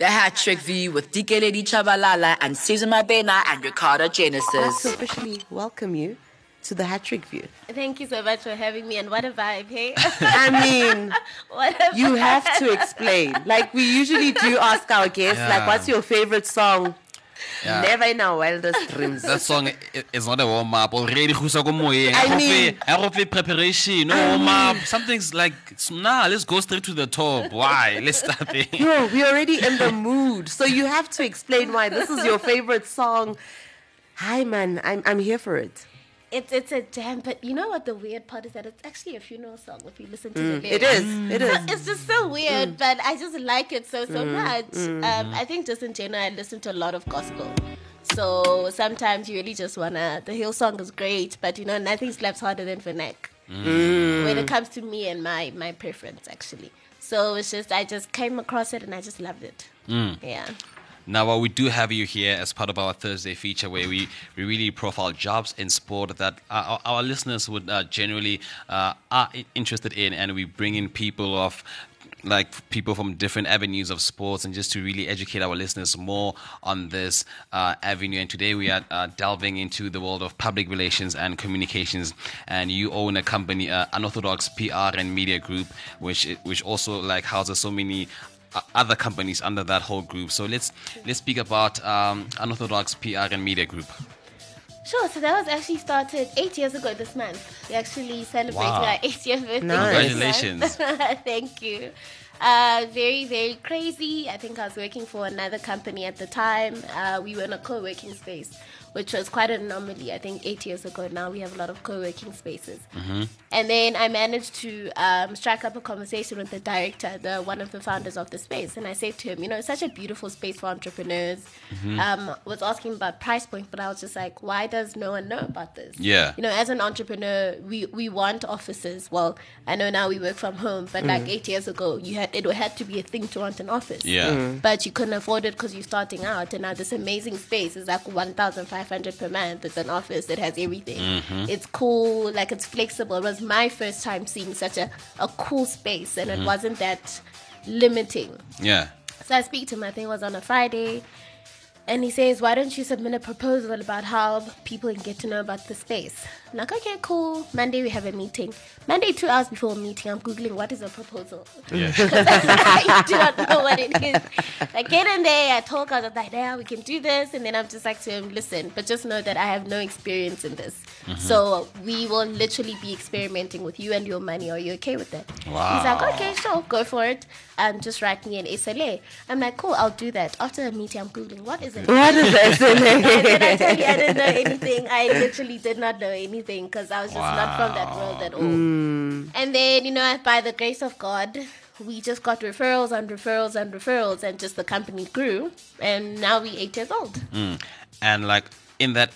The Hat Trick View with Dikeledi Chabalala and Susan Mabena and Ricardo I'd like to Genesis. officially welcome you to the Hat Trick View. Thank you so much for having me, and what a vibe, hey? I mean, what a you have to explain. Like we usually do ask our guests, like, what's your favorite song? Yeah. Never in our wildest dreams. That song is not a warm up. Already ko moyeng. I mean- mean, preparation, no warm up. Something's like, nah, let's go straight to the top. Why? Let's start there. Bro, we're already in the mood. So you have to explain why this is your favorite song. Hi man, I'm I'm here for it. It's it's a damn but you know what the weird part is that it's actually a funeral song if you listen to mm. the lyrics. It is. It is. It's just so weird, mm. but I just like it so so mm. much. Um, I think just in general, I listen to a lot of gospel. So sometimes you really just wanna. The Hillsong is great, but you know nothing slaps harder than Vernac when it comes to me and my my preference actually. So it's just I just came across it and I just loved it. Yeah. Now, while we do have you here as part of our Thursday feature, where we, we really profile jobs in sport that our, our listeners would uh, generally uh, are interested in, and we bring in people of like people from different avenues of sports, and just to really educate our listeners more on this uh, avenue. And today we are uh, delving into the world of public relations and communications. And you own a company, uh, Unorthodox PR and Media Group, which which also like houses so many other companies under that whole group. So let's let's speak about um, Unorthodox PR and Media Group. Sure, so that was actually started eight years ago this month. We actually celebrated Wow. our eight year birthday. Nice. Congratulations. Thank you. Uh, very, very crazy. I think I was working for another company at the time. Uh, we were in a co working space, which was quite an anomaly. I think eight years ago now we have a lot of co working spaces. And then I managed to um, strike up a conversation with the director, the one of the founders of the space. And I said to him, you know, it's such a beautiful space for entrepreneurs. Um, was asking about price point, but I was just like, why does no one know about this? Yeah. You know, as an entrepreneur, we, we want offices. Well, I know now we work from home, but like eight years ago, you had it had to be a thing to want an office. Yeah. But you couldn't afford it because you're starting out, and now this amazing space is like one thousand five hundred per month. It's an office that has everything. Mm-hmm. It's cool, like it's flexible. It was my first time seeing such a, a cool space, and it mm-hmm. wasn't that limiting. Yeah. So I speak to him, I think it was on a Friday, and he says, Why don't you submit a proposal about how people can get to know about the space? I'm like, okay, cool. Monday we have a meeting. Monday, two hours before meeting, I'm Googling what is a proposal. Yeah. I do not know what it is. I get in there, I talk, I was like, yeah, we can do this. And then I'm just like to him, listen, but just know that I have no experience in this. So we will literally be experimenting with you and your money. Are you okay with that? He's like, okay, sure, go for it. Um, just write me an SLA. I'm like, cool, I'll do that. After the meeting, I'm Googling, what is it? What is And then I tell you, I didn't know anything. I literally did not know anything because I was just not from that world at all. And then, you know, by the grace of God, we just got referrals and referrals and referrals, and just the company grew. And now we eight years old. And like in that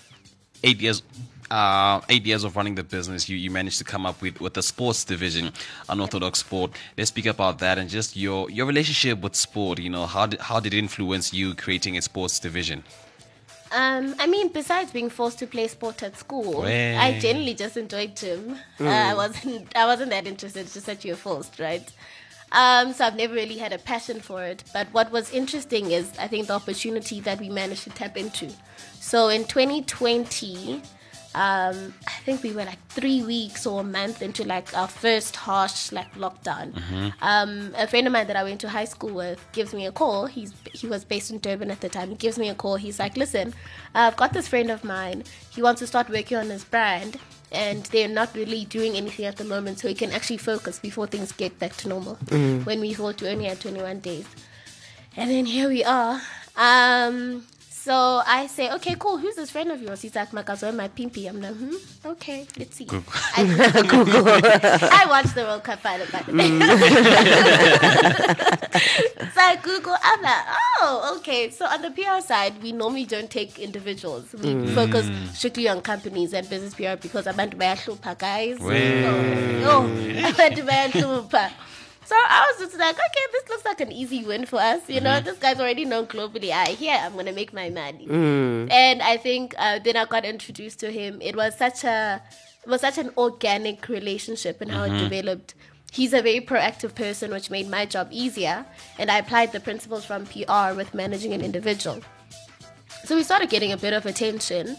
eight years. Uh, eight years of running the business, you, you managed to come up with, with the sports division, unorthodox sport. Let's speak about that and just your, your relationship with sport. You know, how did, how did it influence you creating a sports division? Um, I mean, besides being forced to play sport at school, Way. I generally just enjoyed gym. Uh, I wasn't, I wasn't that interested. It's just that you're forced, right? Um, so I've never really had a passion for it. But what was interesting is, I think, the opportunity that we managed to tap into. So in 2020, um, I think we were like three weeks or a month into like our first harsh like lockdown. Um, a friend of mine that I went to high school with gives me a call. He's he was based in Durban at the time. He gives me a call. He's like, "Listen, I've got this friend of mine. He wants to start working on his brand." And they're not really doing anything at the moment, so he can actually focus before things get back to normal. When we thought we only had 21 days. And then here we are. Um, so I say, okay, cool. Who's this friend of yours? He's like, Makazole Mapimpi. I'm like, hmm, okay, let's see. I, I watched the World Cup final, by the way. so I Google, I'm like, oh, okay. So on the PR side, we normally don't take individuals. We focus strictly on companies and business PR because I'm at guys. Wey. Oh, I'm at so I was just like, okay, this looks like an easy win for us. You know, mm-hmm. this guy's already known globally. I here, I'm gonna make my money. Mm. And I think uh, then I got introduced to him. It was such a, it was such an organic relationship and how it mm-hmm. developed. he's a very proactive person, which made my job easier. And I applied the principles from PR with managing an individual. So we started getting a bit of attention.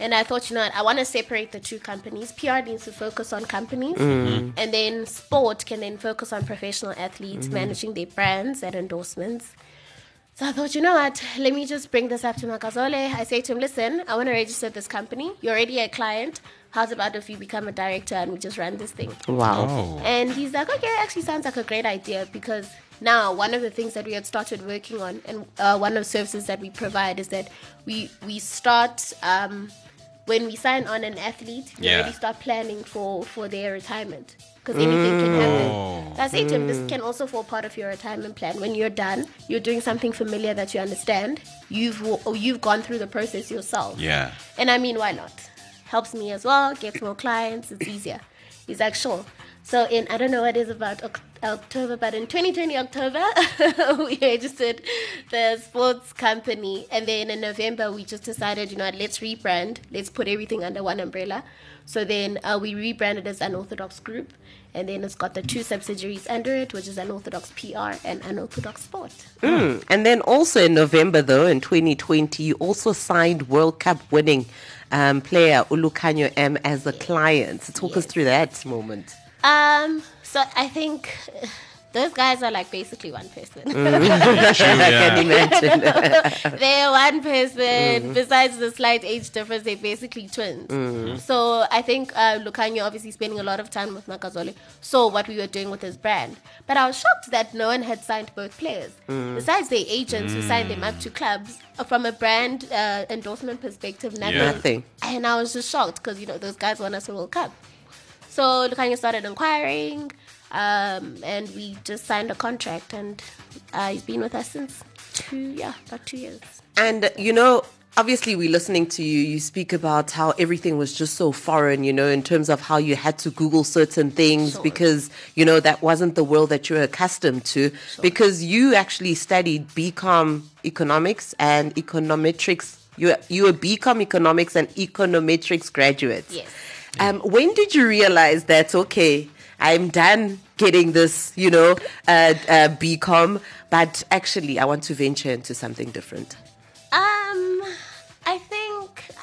And I thought, you know what, I want to separate the two companies. PR needs to focus on companies, and then sport can then focus on professional athletes, managing their brands and endorsements. So I thought, you know what, let me just bring this up to Makazole. I say to him, listen, I want to register this company. You're already a client. How's about if you become a director and we just run this thing? Wow. Oh. And he's like, okay, actually sounds like a great idea because now one of the things that we had started working on and uh, one of the services that we provide is that we we start um, when we sign on an athlete, we Yeah. already start planning for for their retirement because anything can happen. Mm. That's it. I say to him, this can also fall part of your retirement plan. When you're done, you're doing something familiar that you understand. You've or you've gone through the process yourself. Yeah. And I mean, why not? Helps me as well, gets more clients, it's easier. He's like, sure. So in, I don't know what it is about October, but in 2020 October, we registered the sports company. And then in November, we just decided, you know let's rebrand. Let's put everything under one umbrella. So then uh, we rebranded as Unorthodox Group. And then it's got the two subsidiaries under it, which is Unorthodox PR and Unorthodox Sport. Mm. And then also in November, though, in 2020, you also signed World Cup winning um, player uLukhanyo Am as a client. So talk us through that moment. Um, so I think those guys are like basically one person. I can imagine. they're one person. Besides the slight age difference, they're basically twins. So I think uh, Lukhanyo obviously spending a lot of time with Makazole saw what we were doing with his brand. But I was shocked that no one had signed both players. Besides the agents who signed them up to clubs, uh, from a brand uh, endorsement perspective, nothing. Yeah. Nothing. And I was just shocked because, you know, those guys won us a World Cup. So Lukhanyo started inquiring, um, and we just signed a contract, and uh, he's been with us since two, yeah, about two years. And, you know, obviously we're listening to you. You speak about how everything was just so foreign, you know, in terms of how you had to Google certain things Sure. because, you know, that wasn't the world that you were accustomed to. Because you actually studied BCom economics and econometrics. You, you were BCom economics and econometrics graduates. Yes. Um, when did you realize that, okay, I'm done getting this, you know, uh, uh, BCom, but actually I want to venture into something different?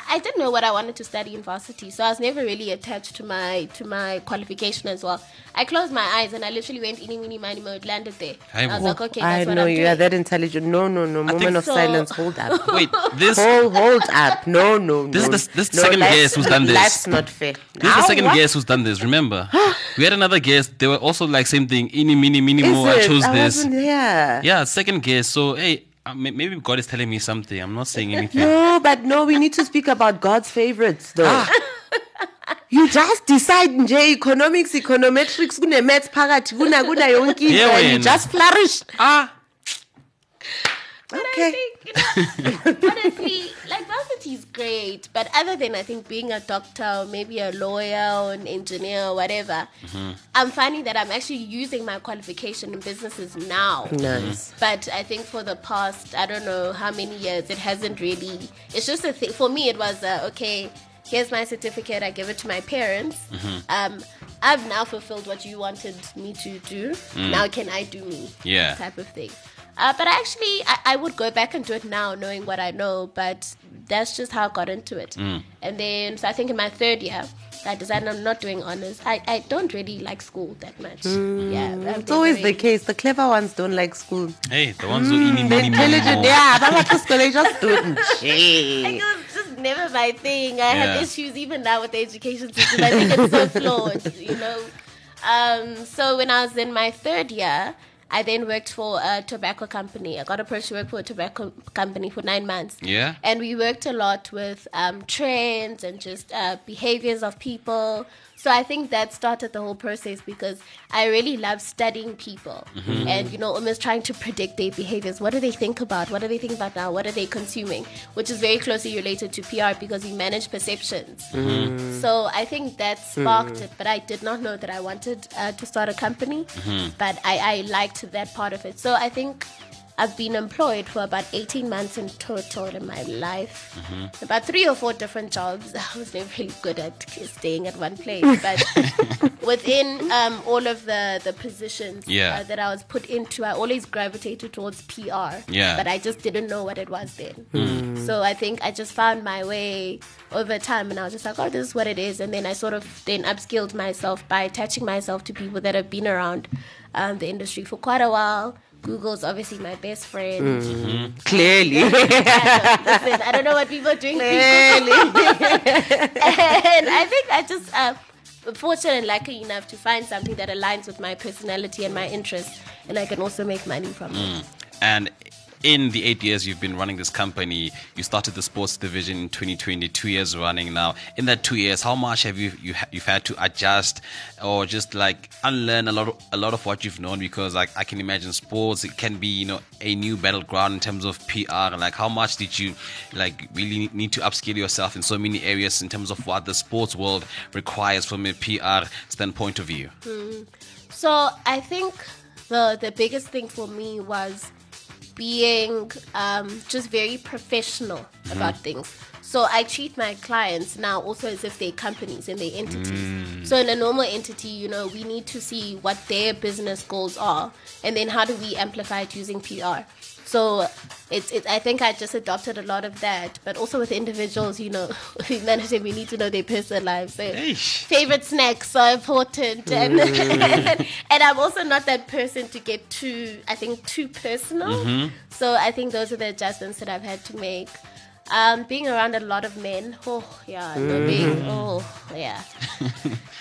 I didn't know what I wanted to study in varsity, so I was never really attached to my to my qualification as well. I closed my eyes and I literally went any mini mini mode, landed there. Hey, I was like, okay, I what know I'm you doing. are that intelligent. No, no, no. Moment of so. silence. Hold up. Wait, this hold, hold up. No, no, This is no. the- this is the no, second that's- guest who's done this. That's not fair. This is the second what? guest who's done this. Remember, we had another guest. They were also like same thing. Ini, mini, mini, Is mo. I chose I this. wasn't. Yeah, second guest. So hey, may- maybe God is telling me something. I'm not saying anything. No, but no, we need to speak about God's favorites, though. Ah. You just decide nje economics, econometrics, kune maths phakathi, kuna kuna yonke into, Yeah, and you just flourish. Ah, But Okay. I think, you know, honestly, like varsity is great, but other than I think being a doctor or maybe a lawyer or an engineer or whatever, I'm finding that I'm actually using my qualification in businesses now. Nice. But I think for the past, I don't know how many years, it hasn't really. It's just a thing. For me, it was uh, okay. Here's my certificate. I give it to my parents. Um, I've now fulfilled what you wanted me to do. Now can I do me? Yeah. Type of thing. Uh, but actually, I, I would go back and do it now, knowing what I know. But that's just how I got into it. And then, so I think in my third year, I decided I'm not doing honors. I, I don't really like school that much. Yeah, It's always never the case. The clever ones don't like school. hey, the ones who ini, The mini, mini, intelligent, mo. yeah, but what school they just do it. Like, it was just never my thing. I have issues even now with the education system. I think it's so flawed, you know. Um, so when I was in my third year, I then worked for a tobacco company. I got approached to work for a tobacco company for nine months. Yeah. And we worked a lot with um, trends and just uh, behaviors of people. So I think that started the whole process because I really love studying people mm-hmm. and, you know, almost trying to predict their behaviors. What do they think about? What do they think about now? What are they consuming? Which is very closely related to PR because we manage perceptions. Mm-hmm. So I think that sparked it, but I did not know that I wanted uh, to start a company. Mm-hmm. But I, I liked that part of it. So I think I've been employed for about 18 months in total in my life. About three or four different jobs. I was never really good at staying at one place, but within um, all of the, the positions Yeah. uh, that I was put into, I always gravitated towards PR. Yeah. But I just didn't know what it was then. So I think I just found my way over time and I was just like, oh, this is what it is. And then I sort of then upskilled myself by attaching myself to people that have been around um, the industry for quite a while. Google's obviously my best friend. Mm-hmm. Mm-hmm. Clearly. Listen, I don't know what people are doing. Clearly. and I think I just uh, fortunate and lucky enough to find something that aligns with my personality and my interests, and I can also make money from it. Mm. And in the eight years you've been running this company, you started the sports division in 2020, two years running now. In that two years, how much have you, you you've had to adjust or just like unlearn a lot of, a lot of what you've known? Because like I can imagine sports, it can be you know a new battleground in terms of PR. Like how much did you like really need to upskill yourself in so many areas in terms of what the sports world requires from a PR standpoint of view? Hmm. So I think the the biggest thing for me was being um, just very professional about things. So I treat my clients now also as if they're companies and they're entities. So in a normal entity, you know, we need to see what their business goals are, and then how do we amplify it using PR. So it's, it, I think I just adopted a lot of that, but also with individuals, you know, we managing we need to know their personal lives. So Eish. favorite snacks are important, and, mm. and I'm also not that person to get too, I think, too personal. Mm-hmm. So I think those are the adjustments that I've had to make. Um, being around a lot of men, oh yeah, no, being, oh yeah,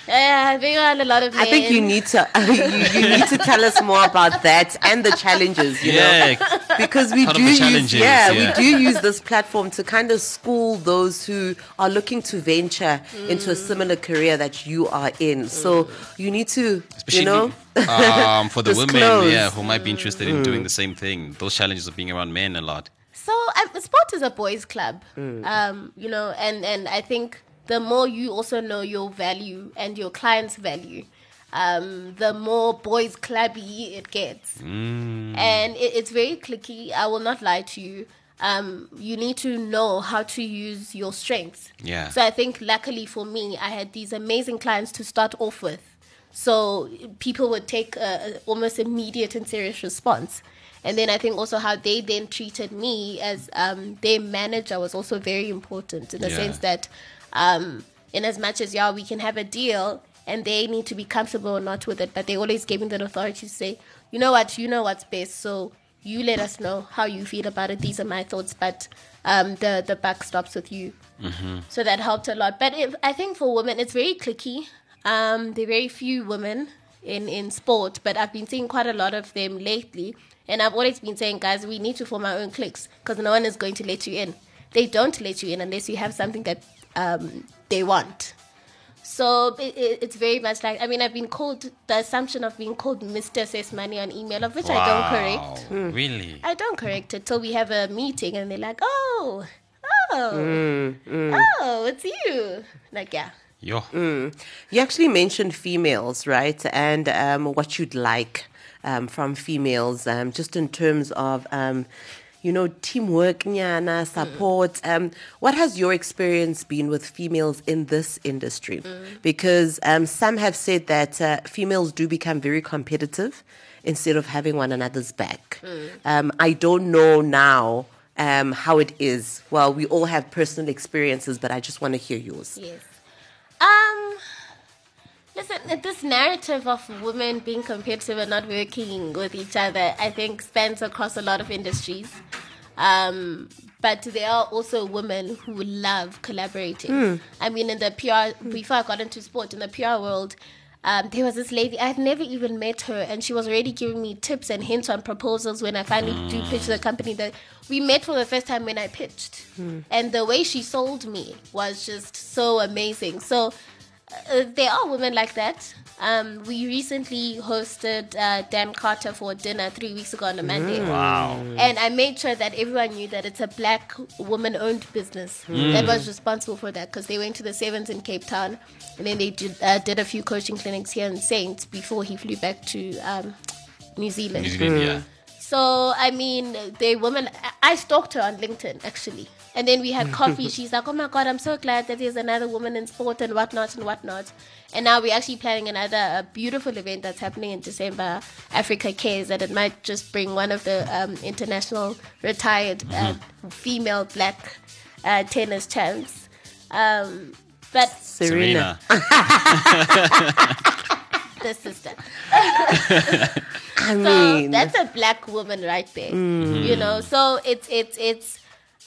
yeah, being around a lot of men. I think you need to you, you need to tell us more about that and the challenges, you know. Yeah, Because we Part do use yeah, yeah. we do use this platform to kind of school those who are looking to venture into a similar career that you are in. So you need to especially you know um, for the women, yeah, who might be interested in doing the same thing. Those challenges of being around men a lot. So um, sport is a boys' club, um, you know, and and I think the more you also know your value and your client's value, um, the more boys' clubby it gets, and it, it's very clicky. I will not lie to you. Um, you need to know how to use your strengths. Yeah. So I think luckily for me, I had these amazing clients to start off with. So people would take a, a almost immediate and serious response. And then I think also how they then treated me as um, their manager was also very important in the Yeah. sense that, um, in as much as yeah, we can have a deal and they need to be comfortable or not with it, but they always gave me the authority to say, you know what, you know what's best, so you let us know how you feel about it. These are my thoughts, but um, the the buck stops with you. So that helped a lot. But if, I think for women, it's very clicky. Um, there are very few women in, in sport, but I've been seeing quite a lot of them lately. And I've always been saying, guys, we need to form our own cliques because no one is going to let you in. They don't let you in unless you have something that um, they want. So it, it, it's very much like, I mean, I've been called, the assumption of being called Mr. Says Money on email, of which I don't correct. Wow, Really? I don't correct it till we have a meeting and they're like, oh, oh, Mm, oh, it's you. Like, yeah. Yo. You actually mentioned females, right? And um, what you'd like um, from females, um, just in terms of, um, you know, teamwork, nyana, support. Um, what has your experience been with females in this industry? Because um, some have said that uh, females do become very competitive instead of having one another's back. Um, I don't know now. Um, how it is. Well, we all have personal experiences, but I just want to hear yours. Yes. Um, listen, this narrative of women being competitive and not working with each other, I think, spans across a lot of industries. Um, but there are also women who love collaborating. I mean, in the PR, before I got into sport, in the PR world, um, there was this lady, I had never even met her, and she was already giving me tips and hints on proposals when I finally do pitch the company. That we met for the first time when I pitched, and the way she sold me was just so amazing. So uh, there are women like that. Um, we recently hosted uh, Dan Carter for dinner three weeks ago on a Monday. Wow. And I made sure that everyone knew that it's a black woman owned business that was responsible for that because they went to the Sevens in Cape Town and then they did, uh, did a few coaching clinics here in Saints before he flew back to um, New Zealand. New Zealand, yeah. So I mean, the woman. I- I stalked her on LinkedIn actually, and then we had coffee. She's like, "Oh my god, I'm so glad that there's another woman in sport and whatnot and whatnot." And now we're actually planning another uh, beautiful event that's happening in December. Africa Cares that it might just bring one of the um, international retired uh, female black uh, tennis champs. Um, but Serena. the sister. I So mean, that's a black woman right there. You know, so it's it's it's.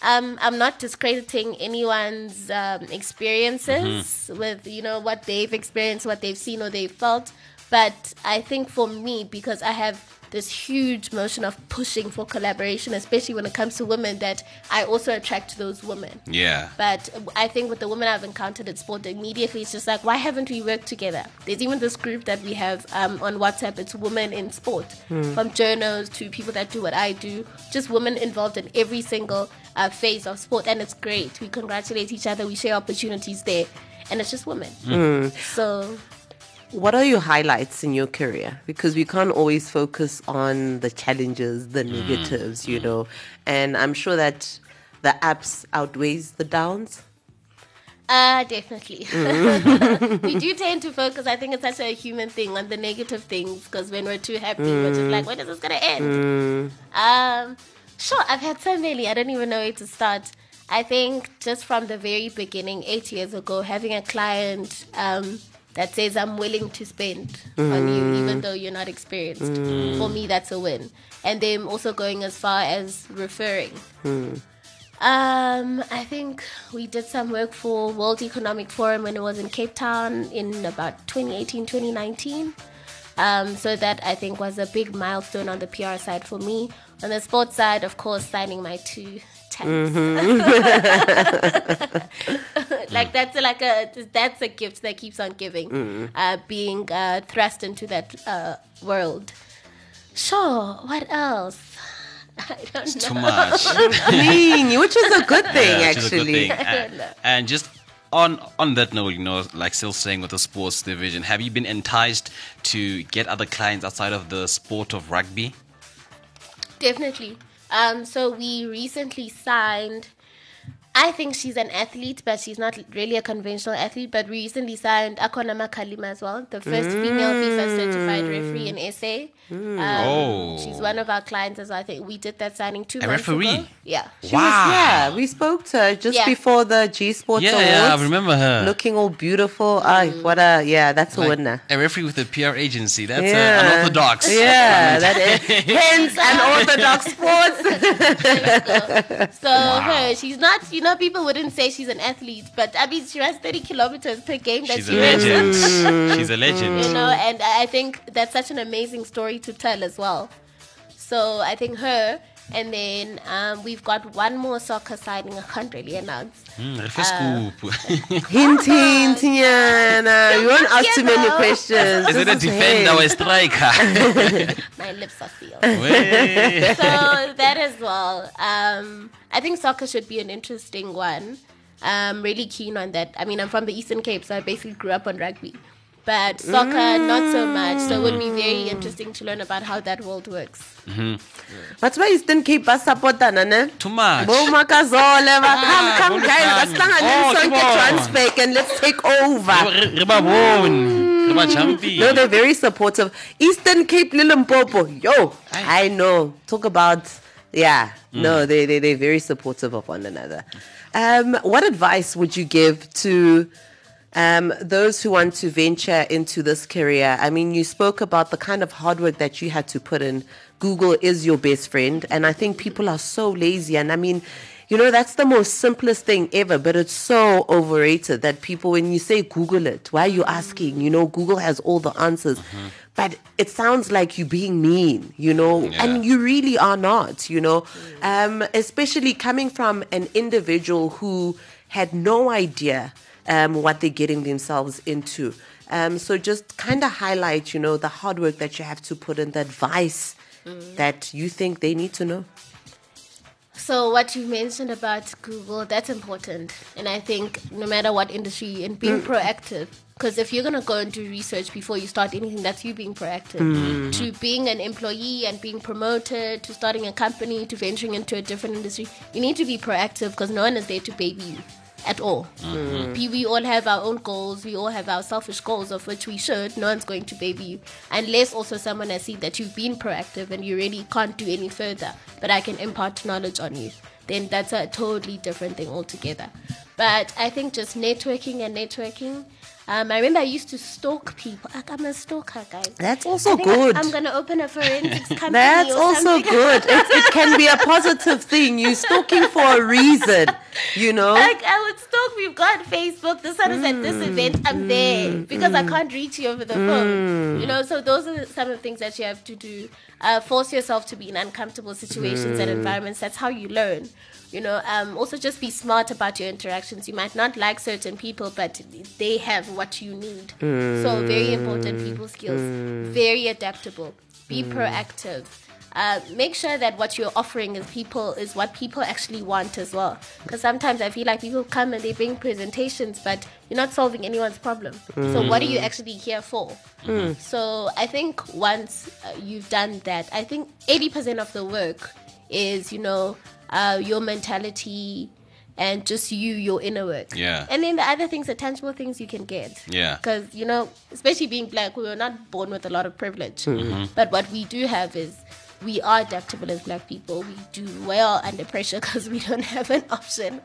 Um, I'm not discrediting anyone's um, experiences with you know what they've experienced, what they've seen or they've felt, but I think for me because I have this huge motion of pushing for collaboration, especially when it comes to women, that I also attract those women. Yeah. But I think with the women I've encountered at sport, immediately it's just like, why haven't we worked together? There's even this group that we have um, on WhatsApp. It's women in sport, from journals to people that do what I do. Just women involved in every single uh, phase of sport, and it's great. We congratulate each other. We share opportunities there, and it's just women. So what are your highlights in your career? Because we can't always focus on the challenges, the negatives, you know. And I'm sure that the ups outweighs the downs. Uh, definitely. we do tend to focus, I think it's such a human thing, on the negative things because when we're too happy, we're just like, when is this going to end? Um, sure, I've had so many, I don't even know where to start. I think just from the very beginning, eight years ago, having a client um, that says, I'm willing to spend on you, even though you're not experienced, for me, that's a win. And then also going as far as referring. Um, I think we did some work for World Economic Forum when it was in Cape Town in about 2018, 2019. Um, so that I think was a big milestone on the PR side for me. On the sports side, of course, signing my two tags. like that's like a that's a gift that keeps on giving. Uh, being uh, thrust into that uh, world. Sure. What else? I don't know. Too much. mean, which is a good thing, Yeah, which is a good actually. thing. And, and just on on that note, you know, like still saying with the sports division, have you been enticed to get other clients outside of the sport of rugby? Definitely. Um, so we recently signed. I think she's an athlete, but she's not really a conventional athlete. But we recently signed Akhona Makalima as well, the first female FIFA certified referee in SA. Um, Oh. she's one of our clients as well. I think we did that signing two A months ago. referee? Yeah. She was, yeah, we spoke to her just Yeah. before the G Sports Yeah, Awards. yeah, I remember her. Looking all beautiful. Ay, what a, yeah, that's a winner. A referee with a PR agency. That's Yeah. uh, unorthodox. Yeah, that is. Hence, unorthodox sports. So her, she's not. You know, people wouldn't say she's an athlete, but I mean, she runs thirty kilometers per game. That She's a she runs. legend. She's a legend. you know and i I think that's such an amazing story to tell as well so i think her and then um, we've got one more soccer signing i can't really announce Mm, refer scoop. hint, hint, Nyana. You won't ask too many questions. Is it a defender or a striker? my lips are sealed Wey. so that as well um, i think soccer should be an interesting one i'm really keen on that i mean i'm from the eastern cape so i basically grew up on rugby but soccer not so much so it would be very interesting to learn about how that world works But why Eastern Cape basapotana ne? Too much. Bomakazole, ba- come, come Bolu guys, Khan. asihlanganeni Oh, sonke come on. Transvac and let's take over. Re- re ba bone. Re ba champion. No, they're very supportive. Eastern Cape Limpopo, yo, I know. Talk about, yeah, Mm. no, they, they, they're very supportive of one another. Um, what advice would you give to um, those who want to venture into this career? I mean, you spoke about the kind of hard work that you had to put in. Google is your best friend, and I think people are so lazy. And I mean, you know, that's the most simplest thing ever, but it's so overrated that people, when you say Google it, why are you asking? You know, Google has all the answers. But it sounds like you're being mean, you know, Yeah. and you really are not, you know, um, especially coming from an individual who had no idea um, what they're getting themselves into. Um, so just kind of highlight, you know, the hard work that you have to put in, the advice that you think they need to know. So what you mentioned about Google, that's important. And I think no matter what industry and being proactive, Because if you're gonna go and do research before you start anything, that's you being proactive. To being an employee and being promoted, to starting a company, to venturing into a different industry, you need to be proactive because no one is there to baby you at all. Mm-hmm. We, we all have our own goals. We all have our selfish goals, of which we should. No one's going to baby you unless also someone has seen that you've been proactive and you really can't do any further. But I can impart knowledge on you. Then that's a totally different thing altogether. But I think just networking and networking. Um, I remember I used to stalk people. Like, I'm a stalker, guys. That's also good. I, am gonna open a forensics company. That's also good. It, it can be a positive thing. You're stalking for a reason, you know. Like I would stalk. We've got Facebook. This one is at this mm, event. I'm mm, there because I mm. can't reach you over the phone. You know, so those are some of the things that you have to do. Uh, force yourself to be in uncomfortable situations and environments. That's how you learn. You know, um, also just be smart about your interactions. You might not like certain people, but they have what you need. So very important people skills. Very adaptable. Be proactive. Uh, make sure that what you're offering is people is what people actually want as well. Because sometimes I feel like people come and they bring presentations, but you're not solving anyone's problem. So what are you actually here for? So I think once uh, you've done that, I think 80% of the work is you know uh, your mentality and just you, your inner work. Yeah. And then the other things are tangible things you can get. Yeah. Because, you know, especially being black, we were not born with a lot of privilege. Mm-hmm. But what we do have is we are adaptable as black people. We do well under pressure because we don't have an option.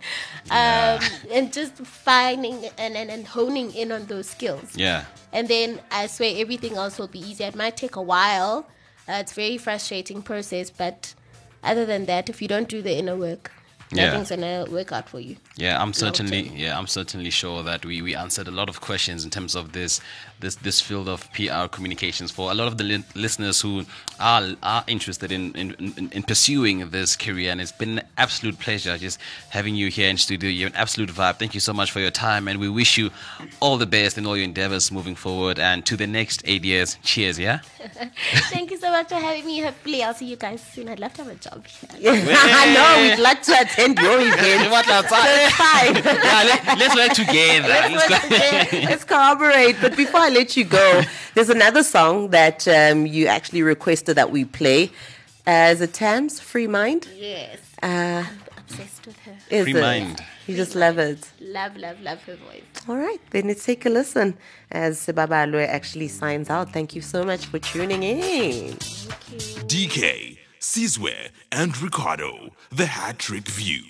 Um, and just finding and, and, and honing in on those skills. Yeah. And then I swear everything else will be easy. It might take a while. Uh, it's a very frustrating process, but other than that, if you don't do the inner work, Yeah. nothing's gonna work out for you. Yeah, I'm certainly yeah, I'm certainly sure that we, we answered a lot of questions in terms of this this this field of PR communications for a lot of the li- listeners who are are interested in, in, in, in pursuing this career and it's been an absolute pleasure just having you here in studio. You're an absolute vibe. Thank you so much for your time and we wish you all the best in all your endeavors moving forward and to the next eight years. Cheers, yeah? Thank you so much for having me. Hopefully, I'll see you guys soon. I'd love to have a job here. I know we'd like to attend your event. It's fine. Yeah, let, let's work together. Let's go- Let's corroborate. But before I let you go, there's another song that um, you actually requested that we play. Uh, is it Tems, Free Mind? Yes. Uh, Obsessed with her. is Free it? Mind. You just love it. Love, love, love her voice. All right, then let's take a listen as Sebaba Aloe actually signs out. Thank you so much for tuning in. DK, Sizwe, and Ricardo, the Hat Trick View.